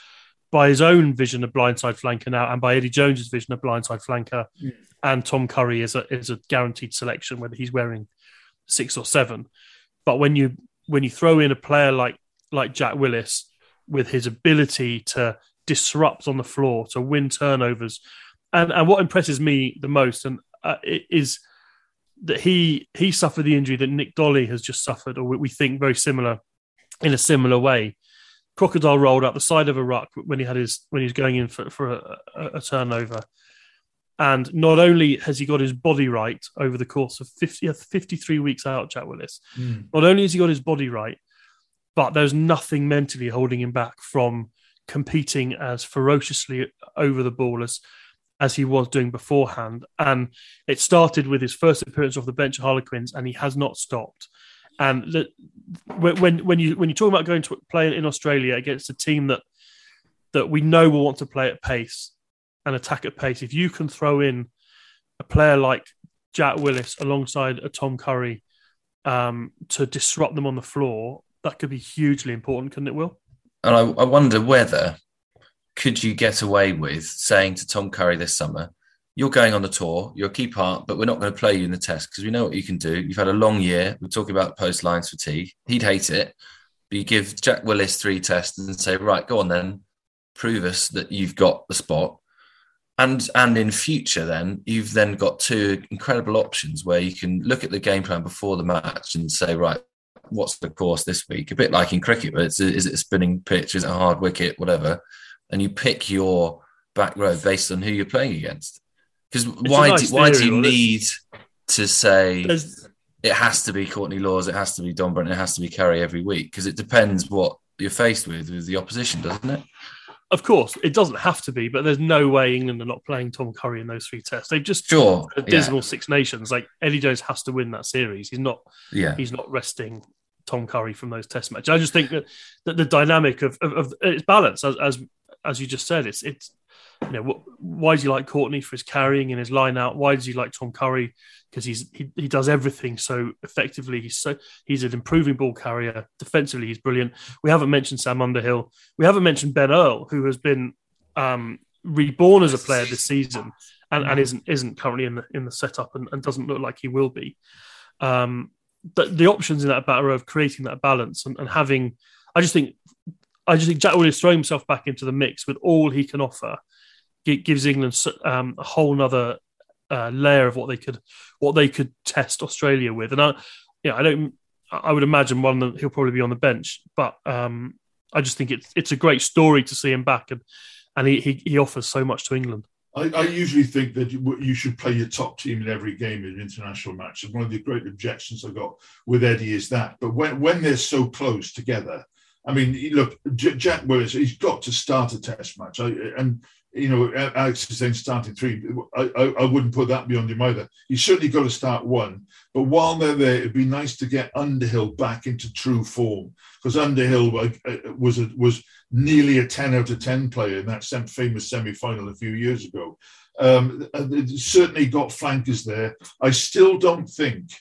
A: by his own vision a blindside flanker now, and by Eddie Jones's vision a blindside flanker. Mm. And Tom Curry is a is a guaranteed selection whether he's wearing six or seven. But when you when you throw in a player like like Jack Willis with his ability to disrupt on the floor, to win turnovers, and and what impresses me the most and uh, is that he he suffered the injury that Nic Dolly has just suffered, or we think very similar in a similar way. Crocodile rolled up the side of a ruck when he had his when he was going in for, for a, a, a turnover. And not only has he got his body right over the course of 50, 53 weeks out, Jack Willis, mm. not only has he got his body right, but there's nothing mentally holding him back from competing as ferociously over the ball as as he was doing beforehand. And it started with his first appearance off the bench at Harlequins, and he has not stopped. And the, when when you when you talk about going to play in Australia against a team that that we know will want to play at pace and attack at pace, if you can throw in a player like Jack Willis alongside a Tom Curry um, to disrupt them on the floor, that could be hugely important, couldn't it, Will?
C: And I, I wonder whether could you get away with saying to Tom Curry this summer, you're going on the tour, you're a key part, but we're not going to play you in the test because we know what you can do. You've had a long year. We're talking about post Lions fatigue. He'd hate it. But you give Jack Willis three tests and say, right, go on then, prove us that you've got the spot. And and in future, then you've then got two incredible options where you can look at the game plan before the match and say, right, what's the course this week? A bit like in cricket, but it's, is it a spinning pitch? Is it a hard wicket? Whatever and you pick your back row based on who you're playing against. Because why nice do, why do you need to say There's... it has to be Courtney Lawes it has to be Dombrandt, it has to be Curry every week? Because it depends what you're faced with with the opposition, doesn't it?
A: Of course, it doesn't have to be, but there's no way England are not playing Tom Curry in those three tests. They've just
C: sure
A: dismal yeah. Six Nations. Like Eddie Jones has to win that series. He's not. Yeah. He's not resting Tom Curry from those test matches. I just think that, that the dynamic of, of, of it's balance as, as as you just said, it's it's you know why do you like Courtney for his carrying and his line out? Why does he like Tom Curry because he's he, he does everything so effectively. He's so he's an improving ball carrier. Defensively, he's brilliant. We haven't mentioned Sam Underhill. We haven't mentioned Ben Earl, who has been um, reborn as a player this season and, and isn't isn't currently in the in the setup and, and doesn't look like he will be. Um, the, the options in that battle of creating that balance and, and having, I just think I just think Jack Willis throwing himself back into the mix with all he can offer gives England um, a whole other uh, layer of what they could what they could test Australia with. And I, know, I don't. I would imagine one them, he'll probably be on the bench, but um, I just think it's it's a great story to see him back, and and he he, he offers so much to England.
B: I, I, usually think that you should play your top team in every game in international match. And one of the great objections I got with Eddie is that. But when, when they're so close together, I mean, look, Jack Willis, he's got to start a test match. I, and, you know, Alex is saying starting three. I, I, I, wouldn't put that beyond him either. He's certainly got to start one. But while they're there, it'd be nice to get Underhill back into true form because Underhill uh, uh, was a, was nearly a 10 out of 10 player in that famous semi final a few years ago. Um, certainly got flankers there. I still don't think,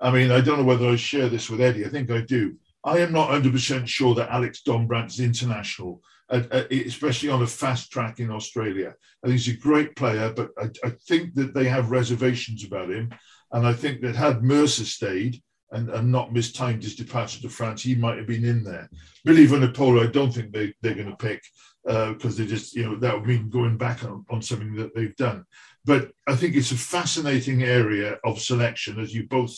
B: I mean, I don't know whether I share this with Eddie. I think I do. I am not 100% sure that Alex Dombrandt's international, uh, uh, especially on a fast track in Australia. Think he's a great player, but I, I, think that they have reservations about him. And I think that had Mercer stayed and, and not mistimed his departure to France, he might have been in there. Billy Vunipola, I don't think they, they're going to pick because uh, they just, you know, that would mean going back on, on something that they've done. But I think it's a fascinating area of selection, as you both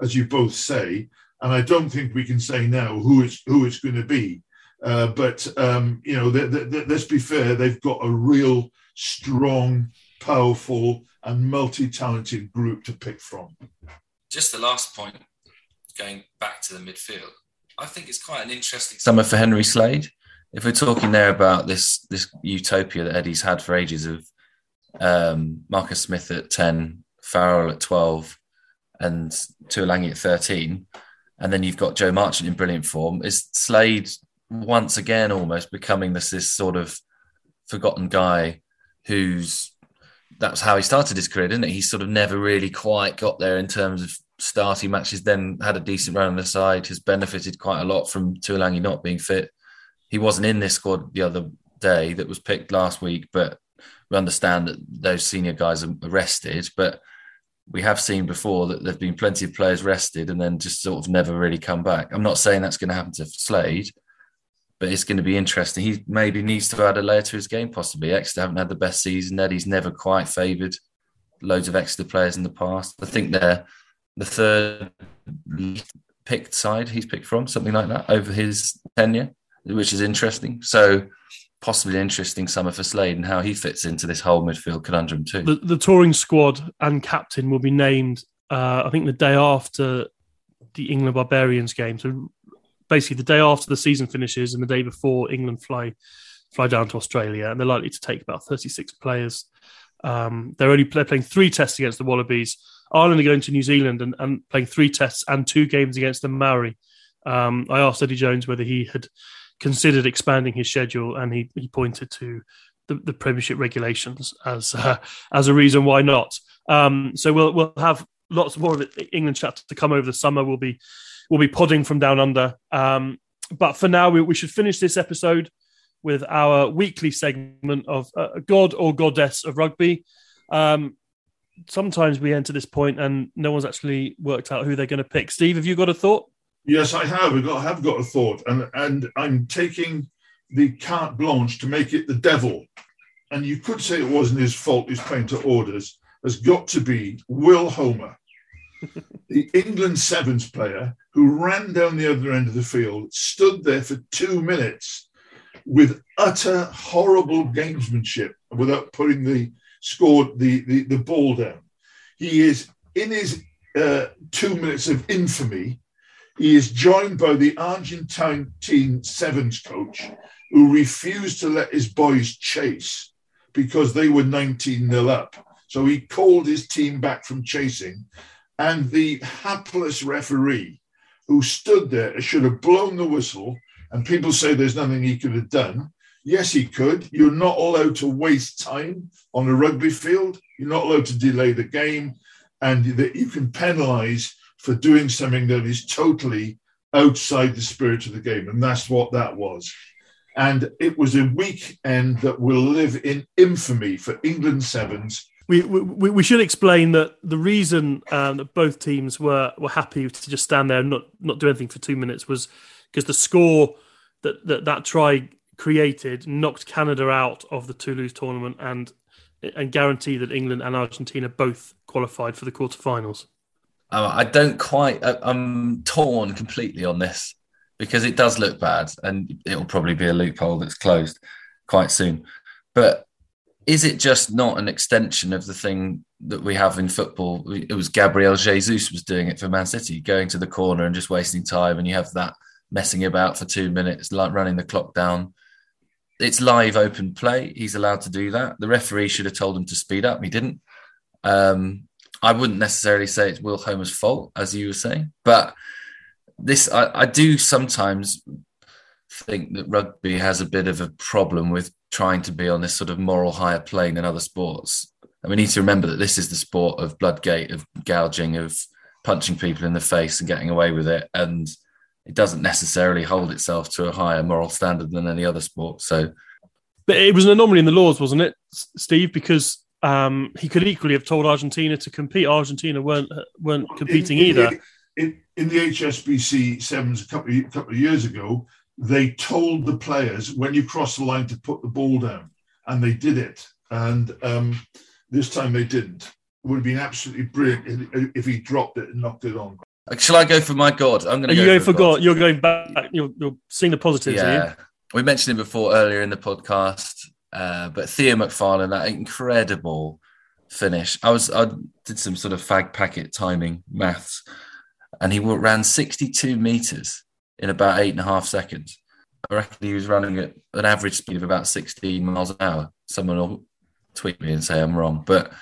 B: as you both say, and I don't think we can say now who it's who it's going to be. Uh, but um, you know, they, they, let's be fair; they've got a real strong, powerful, and multi-talented group to pick from.
C: Just the last point, going back to the midfield, I think it's quite an interesting summer for Henry Slade. If we're talking there about this this utopia that Eddie's had for ages of um, Marcus Smith at ten, Farrell at twelve, and Tuilagi at thirteen and then you've got Joe Marchant in brilliant form. Is Slade once again almost becoming this this sort of forgotten guy who's that's how he started his career, didn't it? He sort of never really quite got there in terms of starting matches. Then had a decent run on the side. Has benefited quite a lot from Tuilagi not being fit. He wasn't in this squad the other day that was picked last week, but we understand that those senior guys are rested. But we have seen before that there've been plenty of players rested and then just sort of never really come back. I'm not saying that's going to happen to Slade, but it's going to be interesting. He maybe needs to add a layer to his game, possibly. Exeter haven't had the best season. Eddie's never quite favoured loads of Exeter players in the past. I think they're the third picked side he's picked from, something like that, over his tenure, which is interesting. So possibly interesting summer for Slade and how he fits into this whole midfield conundrum too.
A: The, the touring squad and captain will be named, uh, I think, the day after the England Barbarians game. So basically the day after the season finishes and the day before England fly fly down to Australia, and they're likely to take about 36 players. Um, they're only they're playing three tests against the Wallabies. Ireland are going to New Zealand and, and playing three tests and two games against the Maori. Um, I asked Eddie Jones whether he had considered expanding his schedule, and he, he pointed to the, the Premiership regulations as uh, as a reason why not. Um, so we'll we'll have lots more of it, England chat to come over the summer. We'll be we'll be podding from down under. Um, but for now, we, we, should finish this episode with our weekly segment of uh, God or Goddess of Rugby. Um, sometimes we enter this point and no one's actually worked out who they're going to pick. Steve, have you got a thought?
B: Yes, I have. I have got a thought, and and I'm taking the carte blanche to make it the devil. And you could say it wasn't his fault. He's playing to orders. Has got to be Will Homer the England Sevens player who ran down the other end of the field, stood there for two minutes with utter horrible gamesmanship without putting the score the, the, the ball down. He is in his uh, two minutes of infamy. He is joined by the Argentine team sevens coach who refused to let his boys chase because they were 19 nil up. So he called his team back from chasing and the hapless referee who stood there should have blown the whistle. And people say there's nothing he could have done. Yes, he could. You're not allowed to waste time on a rugby field. You're not allowed to delay the game. And that you can penalize for doing something that is totally outside the spirit of the game. And that's what that was. And it was a weekend that will live in infamy for England Sevens
A: we, we, should explain that the reason um, that both teams were were happy to just stand there and not not do anything for two minutes was because the score that, that that try created knocked Canada out of the Toulouse tournament and and guaranteed that England and Argentina both qualified for the quarterfinals.
C: Uh, I don't quite. I'm torn completely on this because it does look bad, and it will probably be a loophole that's closed quite soon. But is it just not an extension of the thing that we have in football? It was Gabriel Jesus was doing it for Man City, going to the corner and just wasting time, and you have that messing about for two minutes, like running the clock down. It's live open play. He's allowed to do that. The referee should have told him to speed up. He didn't. Um, I wouldn't necessarily say it's Will Homer's fault, as you were saying, but this I, I do sometimes think that rugby has a bit of a problem with trying to be on this sort of moral higher plane than other sports. And we need to remember that this is the sport of bloodgate, of gouging, of punching people in the face and getting away with it. And it doesn't necessarily hold itself to a higher moral standard than any other sport. So,
A: but it was an anomaly in the laws, wasn't it, Steve? Because um, he could equally have told Argentina to compete. Argentina weren't weren't competing
B: in, in
A: either.
B: The, in, in, the HSBC sevens a couple of, couple of years ago, they told the players when you cross the line to put the ball down, and they did it. And um, this time they didn't. It would have been absolutely brilliant if he dropped it and knocked it on.
C: Shall I go for my God? I'm going to
A: go
C: you
A: go for God. God. You're going back. You're, you're seeing the positives. Yeah,
C: we mentioned him before earlier in the podcast, uh, but Theo McFarland, that incredible finish. I was I did some sort of fag packet timing maths, and he ran 62 meters in about eight and a half seconds. I reckon he was running at an average speed of about 16 miles an hour. Someone will tweet me and say I'm wrong, but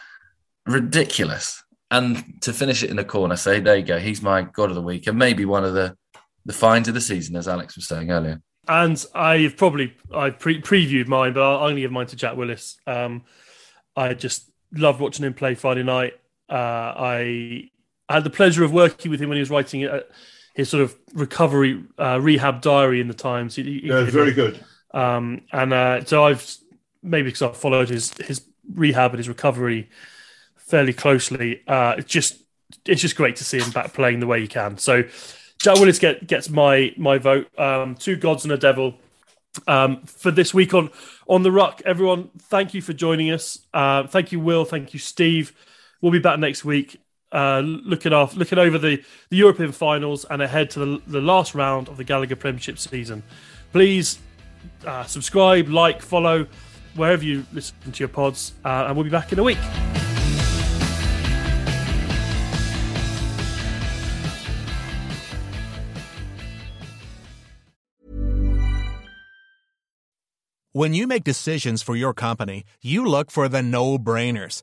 C: ridiculous. And to finish it in the corner, say, there you go, he's my God of the week, and maybe one of the, the finds of the season, as Alex was saying earlier.
A: And I've probably I pre- previewed mine, but I'll only give mine to Jack Willis. Um, I just loved watching him play Friday night. Uh, I had the pleasure of working with him when he was writing uh, his sort of recovery uh, rehab diary in the Times. He,
B: he, yeah, very good.
A: Um, and uh, so I've maybe because I've followed his his rehab and his recovery fairly closely. Uh, it's just it's just great to see him back playing the way he can. So Jack Willis get, gets my my vote. Um, two gods and a devil um, for this week on on the ruck. Everyone, thank you for joining us. Uh, thank you, Will. Thank you, Steve. We'll be back next week, uh, looking off, looking over the, the European finals and ahead to the, the last round of the Gallagher Premiership season. Please uh, subscribe, like, follow wherever you listen to your pods, uh, and we'll be back in a week.
E: When you make decisions for your company, you look for the no brainers.